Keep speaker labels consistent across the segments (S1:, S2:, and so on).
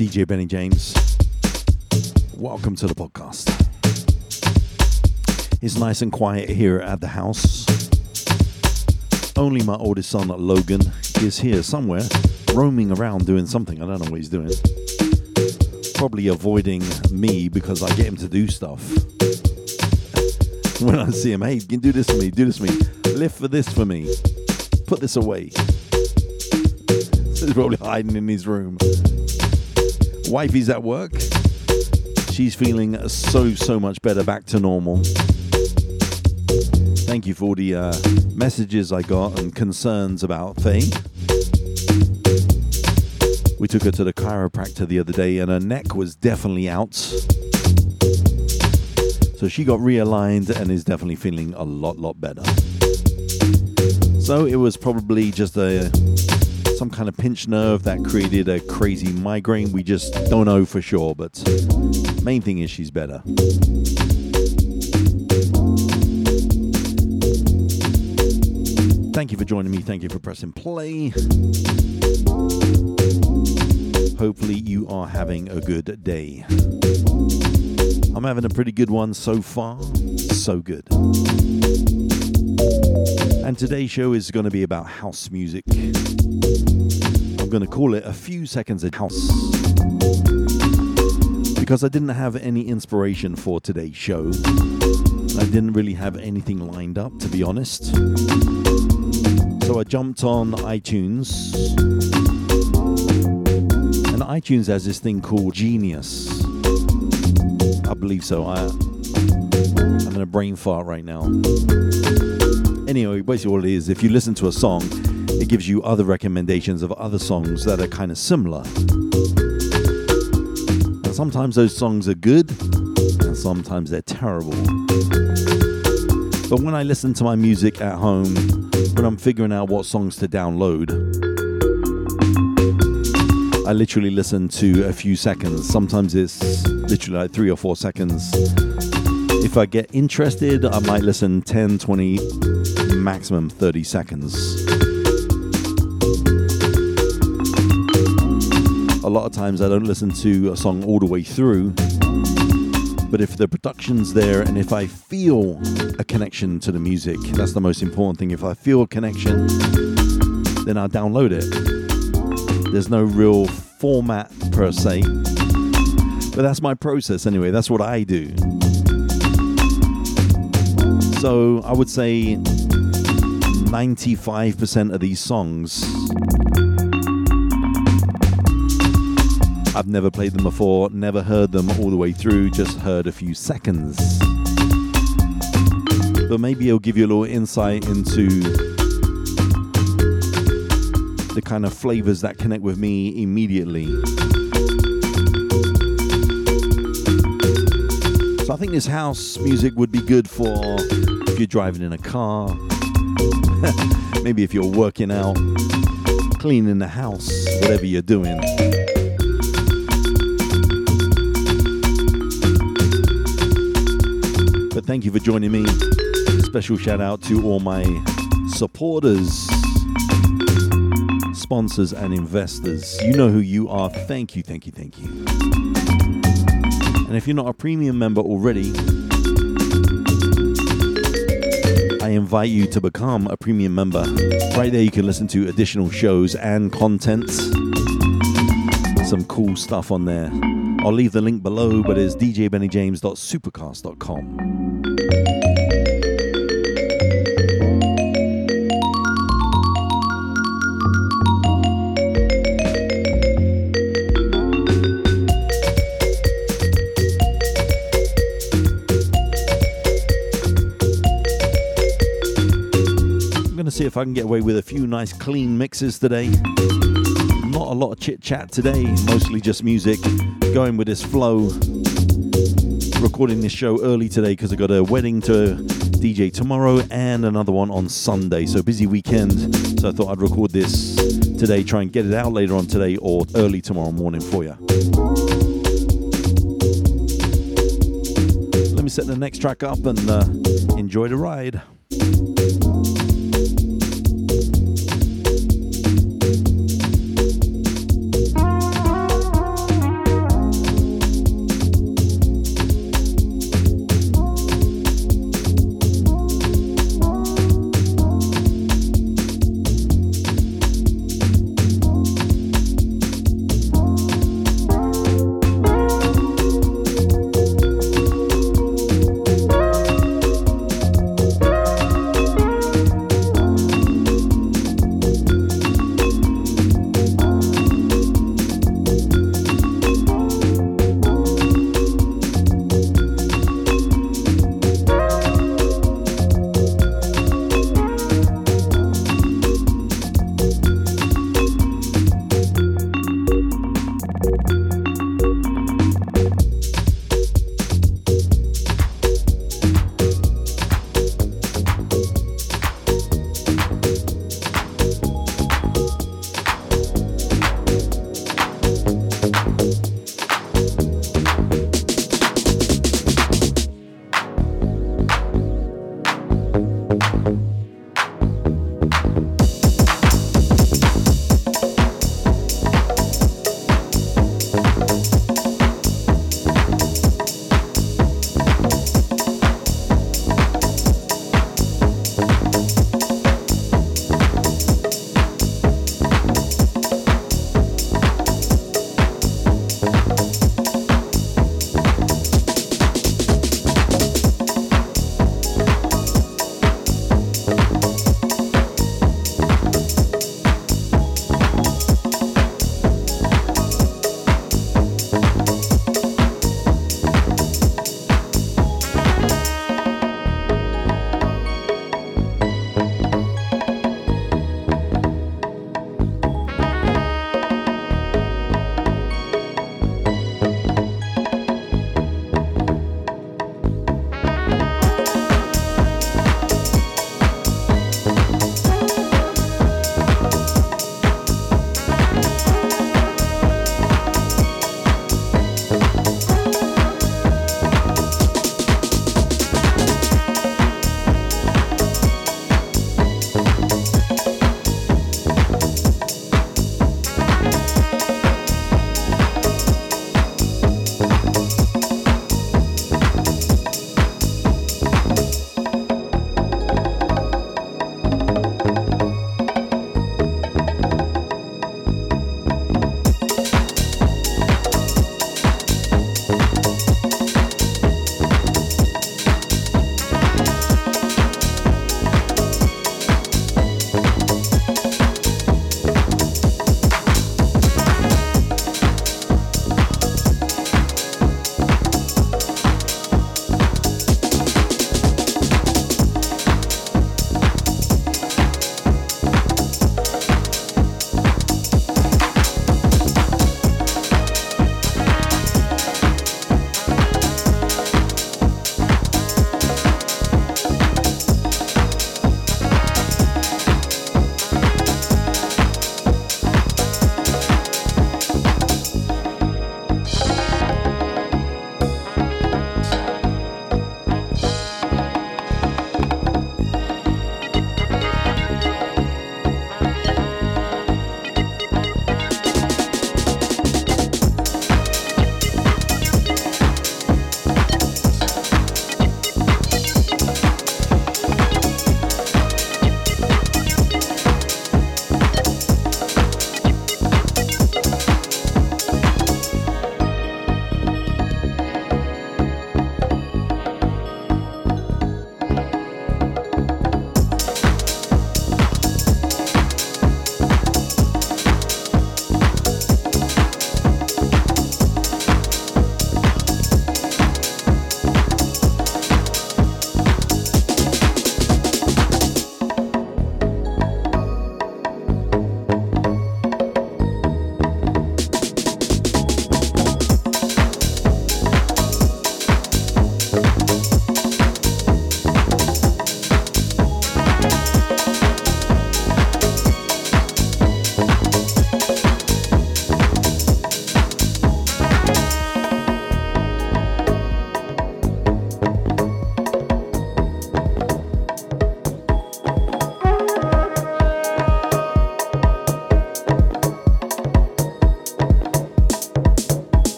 S1: DJ Benny James. Welcome to the podcast. It's nice and quiet here at the house. Only my oldest son, Logan, is here somewhere, roaming around doing something. I don't know what he's doing. Probably avoiding me because I get him to do stuff. When I see him, hey, can do this for me, do this for me, lift for this for me, put this away. He's probably hiding in his room. Wifey's at work. She's feeling so, so much better, back to normal. Thank you for the uh, messages I got and concerns about Faye. We took her to the chiropractor the other day, and her neck was definitely out. So she got realigned and is definitely feeling a lot, lot better. So it was probably just a some kind of pinched nerve that created a crazy migraine. We just don't know for sure, but main thing is she's better. Thank you for joining me. Thank you for pressing play. Hopefully, you are having a good day. I'm having a pretty good one so far. So good. And today's show is going to be about house music. I'm going to call it a few seconds of house. Because I didn't have any inspiration for today's show. I didn't really have anything lined up, to be honest. So I jumped on iTunes. And iTunes has this thing called Genius. I believe so. I, I'm in a brain fart right now. Anyway, basically, what it is, if you listen to a song, it gives you other recommendations of other songs that are kind of similar. And sometimes those songs are good, and sometimes they're terrible. But when I listen to my music at home, when I'm figuring out what songs to download, I literally listen to a few seconds. Sometimes it's literally like three or four seconds. If I get interested, I might listen 10, 20, maximum 30 seconds. A lot of times I don't listen to a song all the way through, but if the production's there and if I feel a connection to the music, that's the most important thing. If I feel a connection, then I'll download it. There's no real format per se, but that's my process anyway. That's what I do. So I would say 95% of these songs I've never played them before, never heard them all the way through, just heard a few seconds. But maybe it'll give you a little insight into the kind of flavors that connect with me immediately. Think this house music would be good for if you're driving in a car, maybe if you're working out, cleaning the house, whatever you're doing. But thank you for joining me. Special shout out to all my supporters, sponsors, and investors. You know who you are. Thank you, thank you, thank you. And if you're not a premium member already, I invite you to become a premium member. Right there, you can listen to additional shows and content. Some cool stuff on there. I'll leave the link below, but it's djbennyjames.supercast.com. see if I can get away with a few nice clean mixes today. Not a lot of chit chat today, mostly just music. Going with this flow. Recording this show early today because I got a wedding to DJ tomorrow and another one on Sunday. So busy weekend. So I thought I'd record this today, try and get it out later on today or early tomorrow morning for you. Let me set the next track up and uh, enjoy the ride.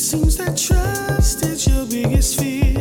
S2: Seems that trust is your biggest fear.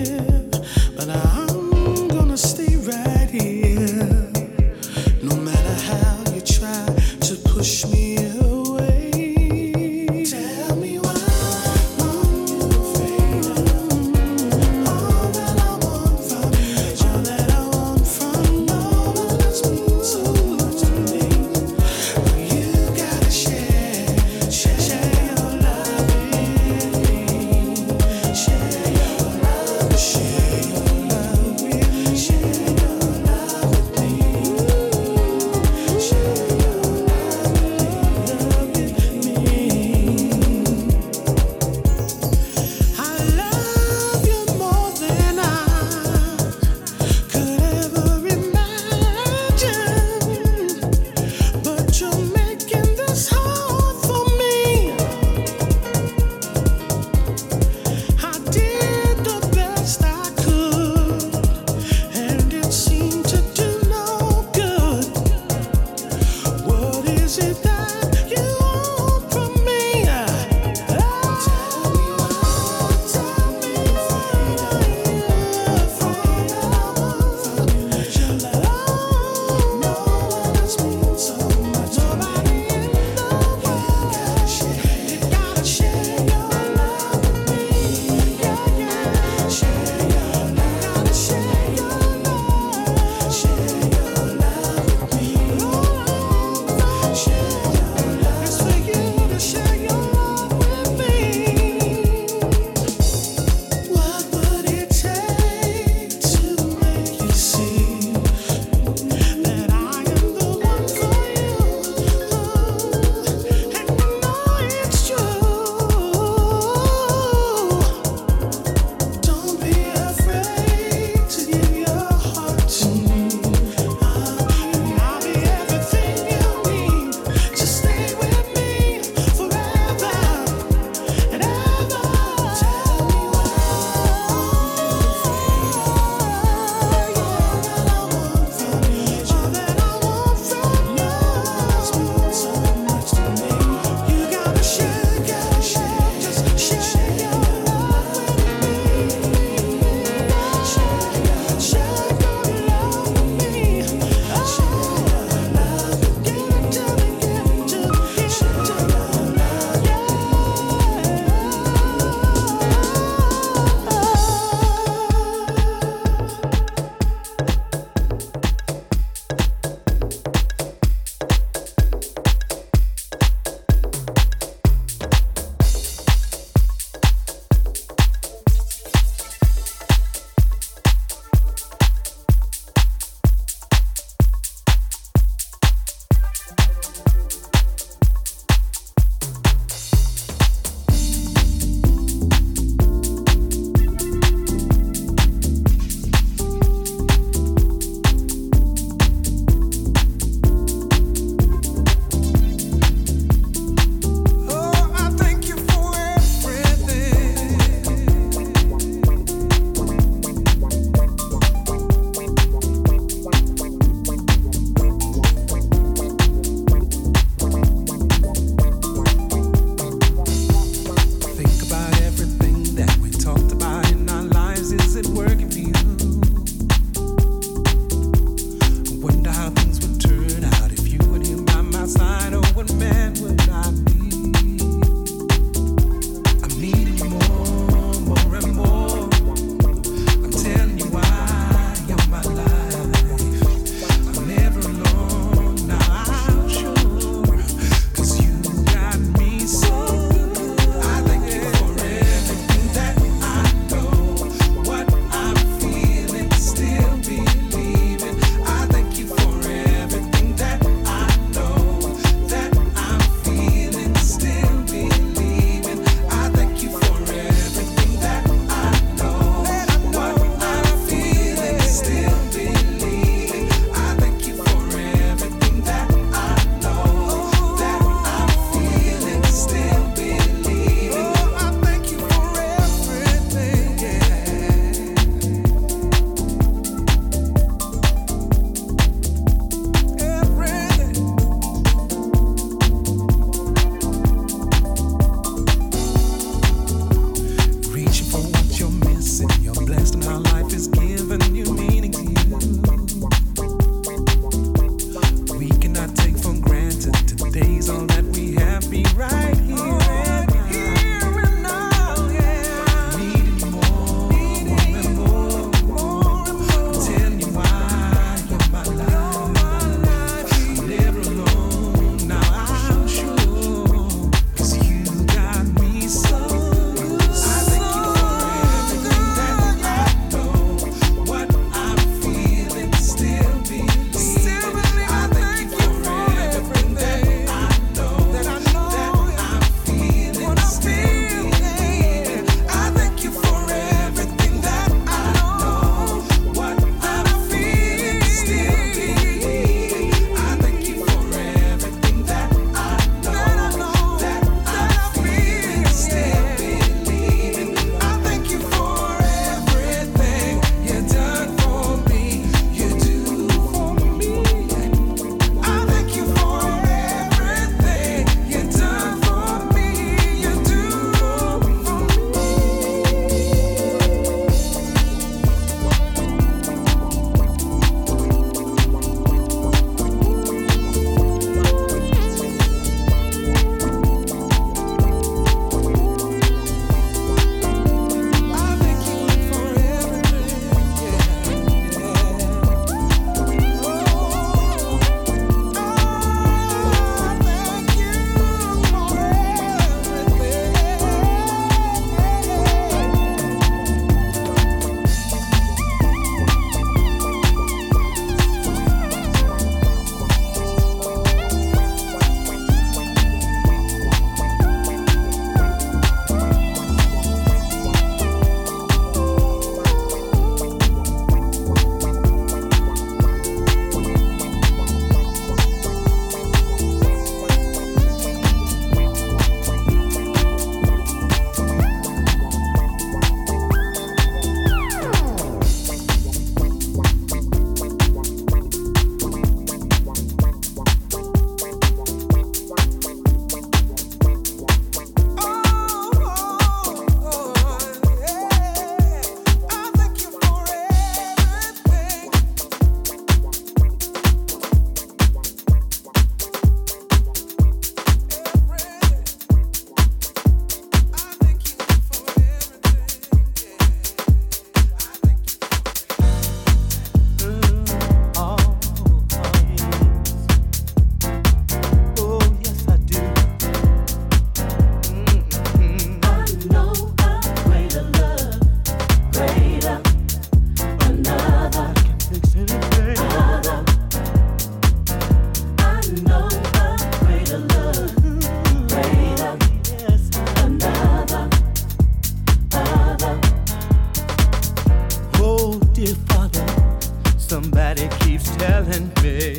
S2: keeps telling me.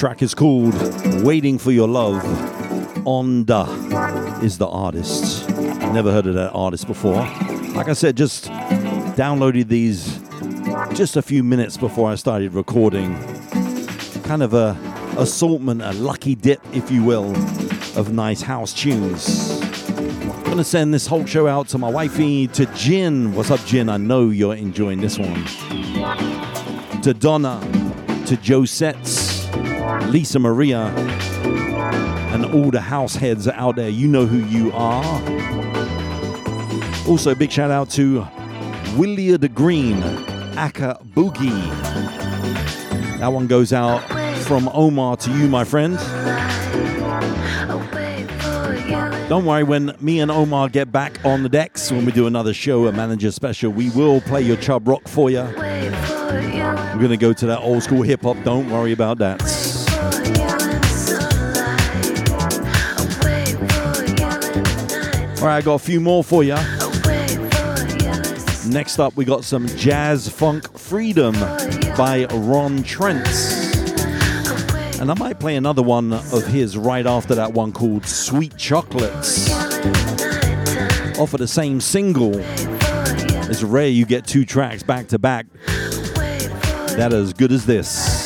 S1: Track is called Waiting for Your Love. Onda is the artist. Never heard of that artist before. Like I said, just downloaded these just a few minutes before I started recording. Kind of a assortment, a lucky dip, if you will, of nice house tunes. I'm gonna send this whole show out to my wifey, to Jin. What's up, Jin? I know you're enjoying this one. To Donna, to Josettes, Lisa Maria, and all the house heads out there. You know who you are. Also, big shout out to Williard Green, Aka Boogie. That one goes out from Omar to you, my friend. Don't worry, when me and Omar get back on the decks, when we do another show, a manager special, we will play your Chubb Rock for you. We're going to go to that old school hip hop. Don't worry about that. All right, I got a few more for you. Next up, we got some Jazz Funk Freedom by Ron Trent. And I might play another one of his right after that one called Sweet Chocolates. Off of the same single. It's rare you get two tracks back to back that are as good as this.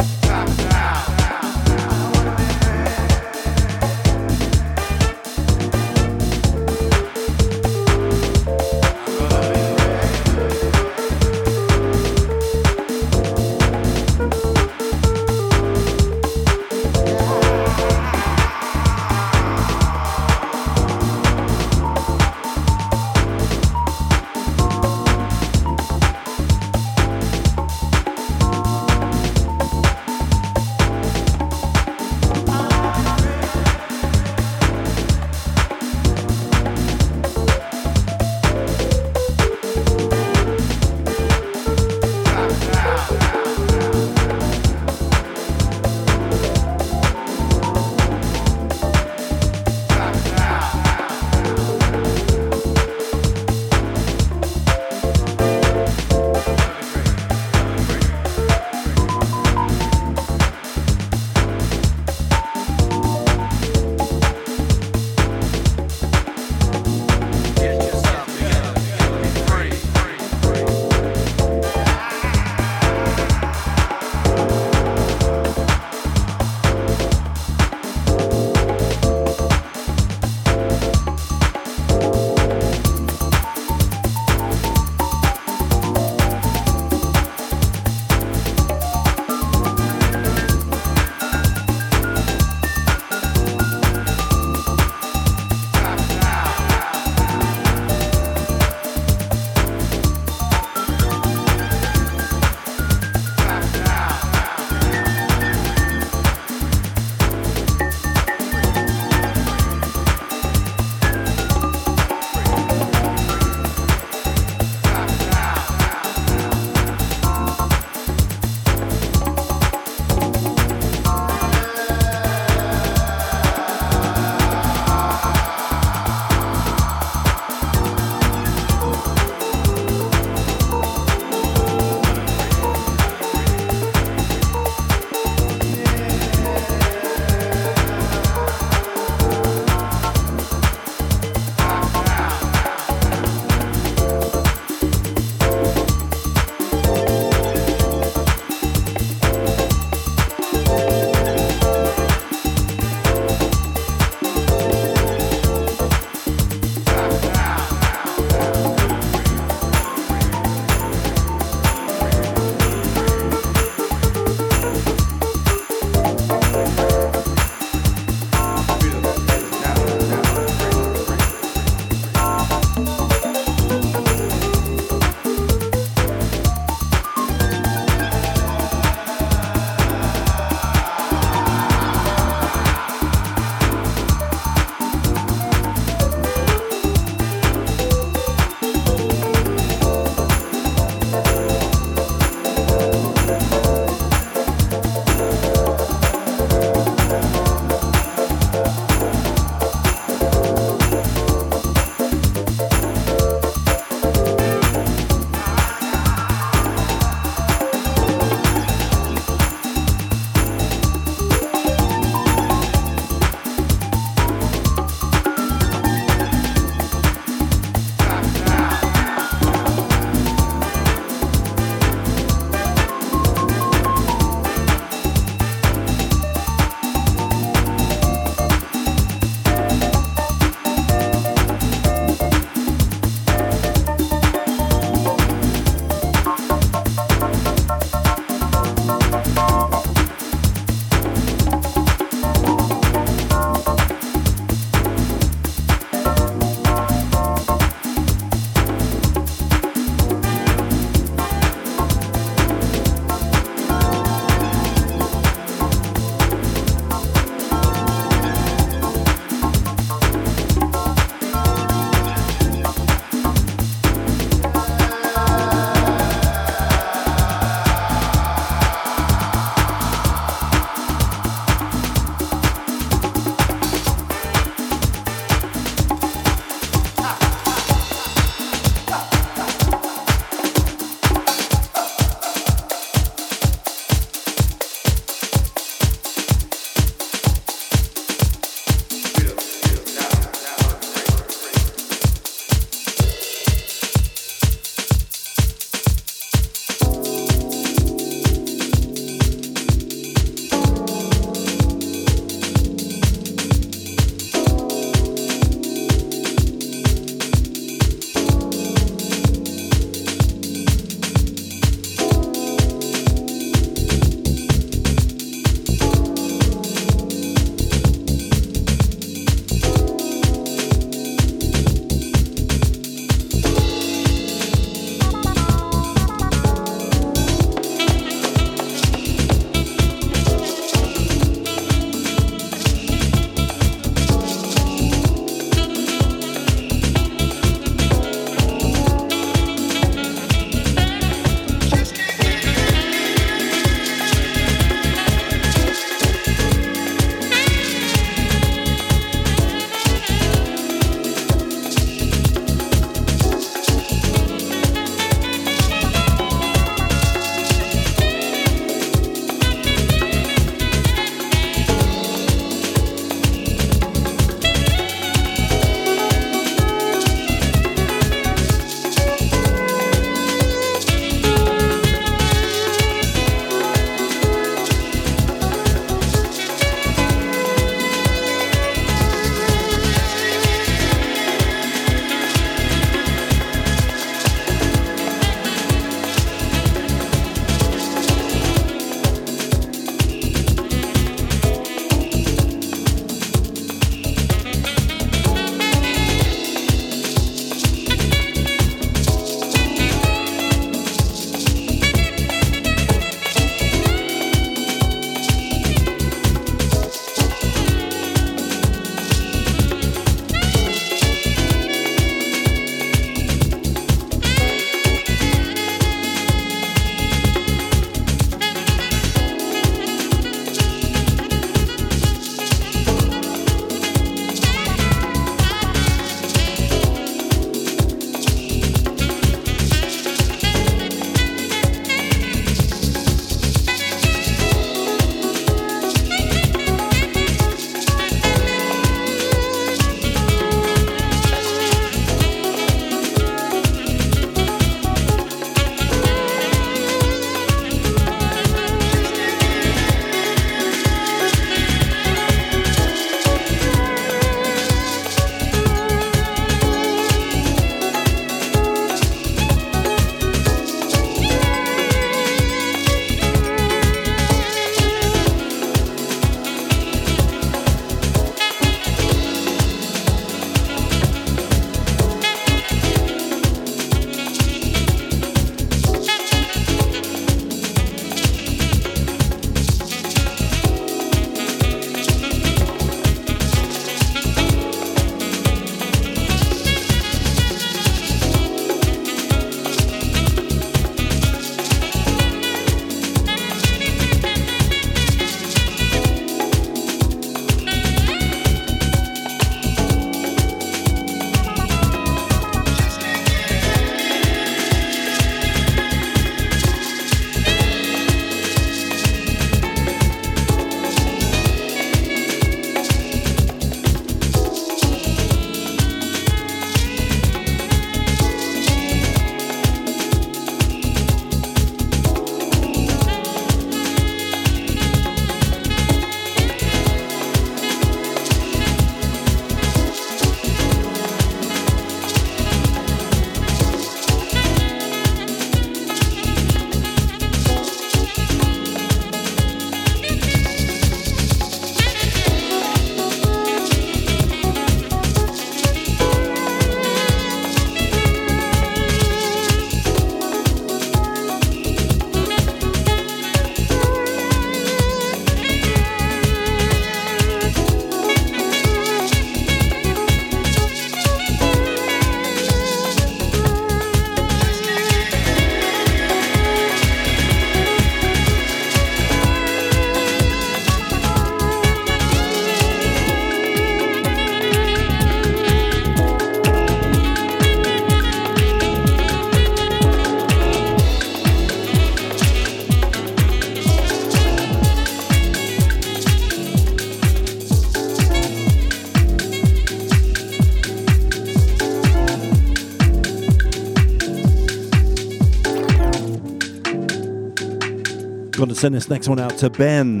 S1: Send this next one out to Ben.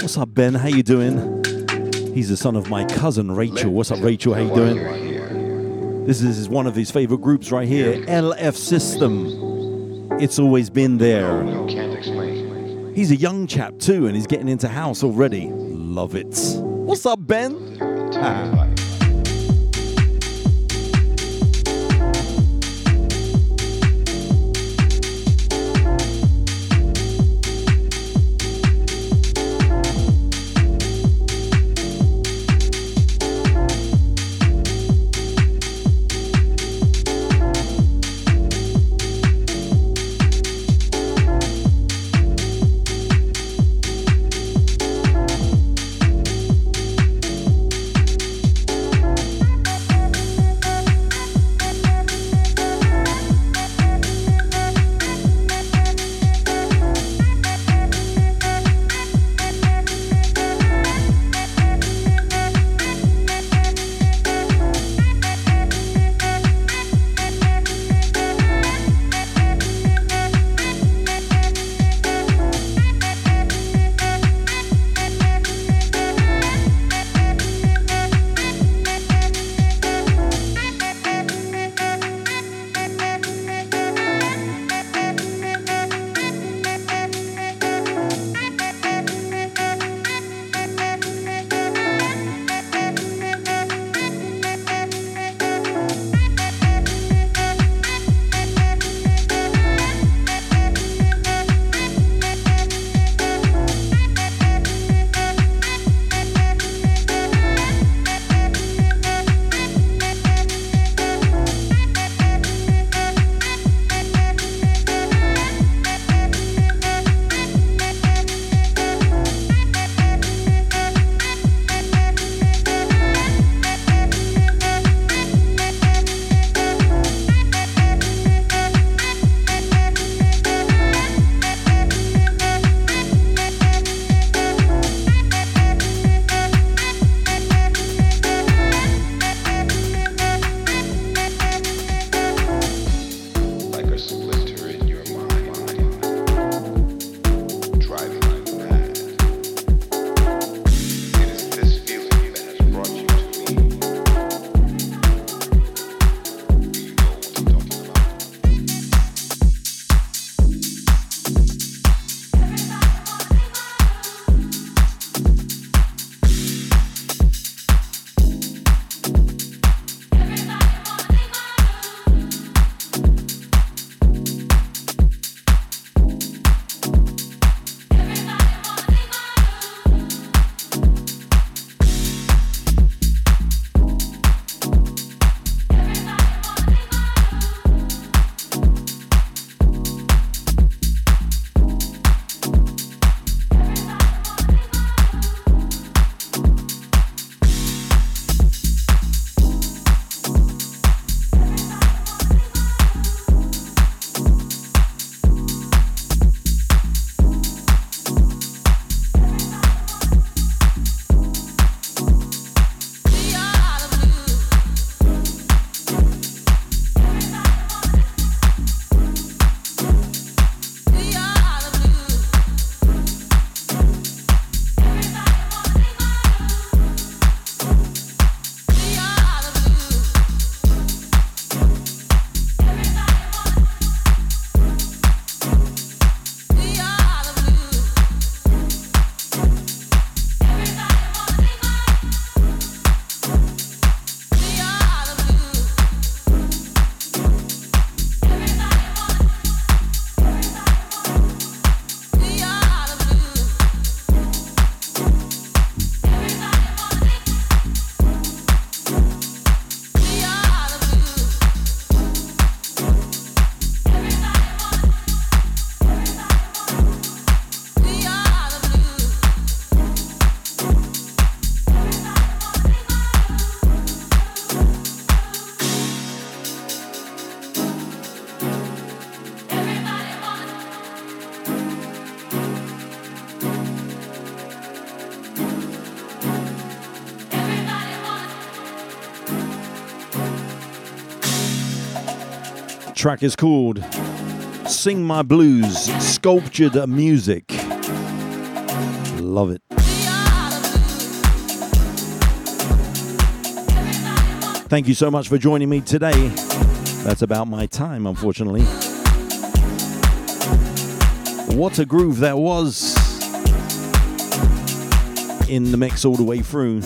S1: What's up, Ben? How you doing? He's the son of my cousin Rachel. What's up, Rachel? How you doing? This is one of his favorite groups right here, LF System. It's always been there. He's a young chap too, and he's getting into house already. Love it. What's up, Ben? Ah. Track is called Sing My Blues, Sculptured Music. Love it. Thank you so much for joining me today. That's about my time, unfortunately. What a groove that was in the mix all the way through.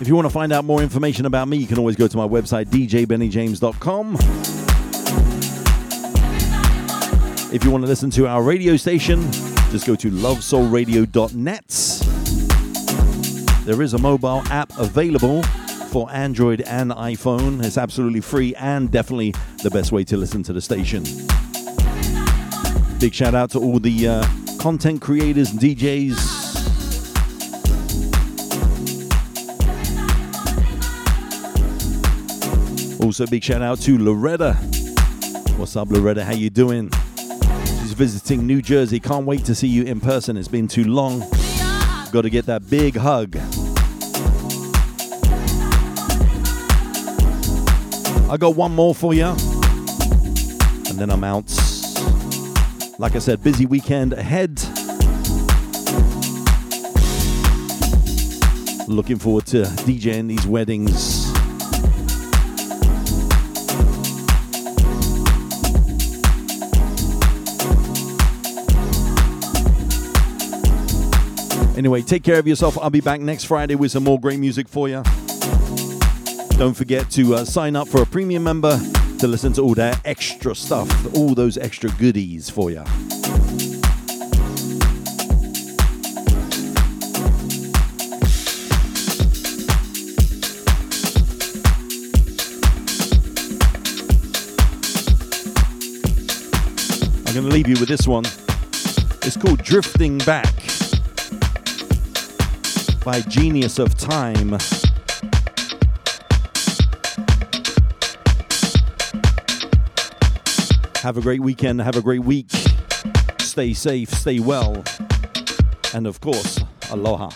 S1: If you want to find out more information about me, you can always go to my website, djbennyjames.com. If you want to listen to our radio station, just go to lovesoulradio.net. There is a mobile app available for Android and iPhone. It's absolutely free and definitely the best way to listen to the station. Big shout out to all the uh, content creators and DJs Also, big shout out to Loretta. What's up, Loretta? How you doing? She's visiting New Jersey. Can't wait to see you in person. It's been too long. Got to get that big hug. I got one more for you, and then I'm out. Like I said, busy weekend ahead. Looking forward to DJing these weddings. Anyway, take care of yourself. I'll be back next Friday with some more great music for you. Don't forget to uh, sign up for a premium member to listen to all that extra stuff, all those extra goodies for you. I'm going to leave you with this one. It's called Drifting Back by Genius of Time. Have a great weekend, have a great week. Stay safe, stay well, and of course, aloha.